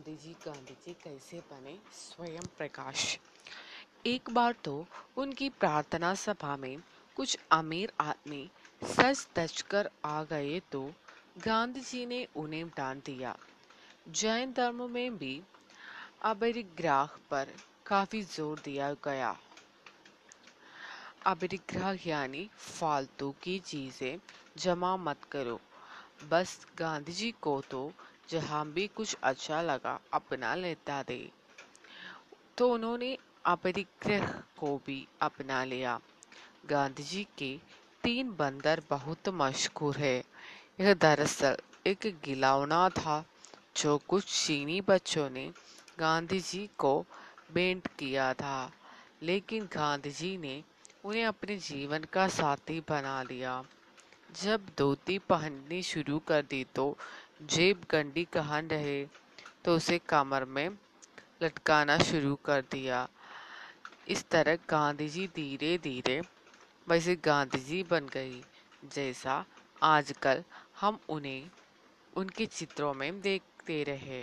गांधी जी गांधी जी कैसे बने? स्वयं प्रकाश। एक बार तो उनकी प्रार्थना सभा में कुछ अमीर आदमी सच तच कर आ गए तो गांधी जी ने उन्हें डांट दिया। जैन धर्म में भी अपरिग्रह पर काफ़ी ज़ोर दिया गया। अपरिग्रह यानी फालतू की चीज़ें जमा मत करो। बस गांधी जी को तो जहाँ भी कुछ अच्छा लगा, अपना लेता दे। तो उन्होंने अपरिग्रह को भी अपना लिया। गांधी जी के तीन बंदर बहुत मशहूर है। यह दरअसल एक गिलौना था, जो कुछ चीनी बच्चों ने गांधी जी को भेंट किया था। लेकिन गांधी जी ने उन्हें अपने जीवन का साथी बना लिया। जब धोती पहननी शुरू कर दी तो जेब गंडी कहाँ रहे तो उसे कमर में लटकाना शुरू कर दिया। इस तरह गांधी जी धीरे धीरे वैसे गांधी जी बन गई, जैसा आजकल हम उन्हें, उनके चित्रों में देखते रहे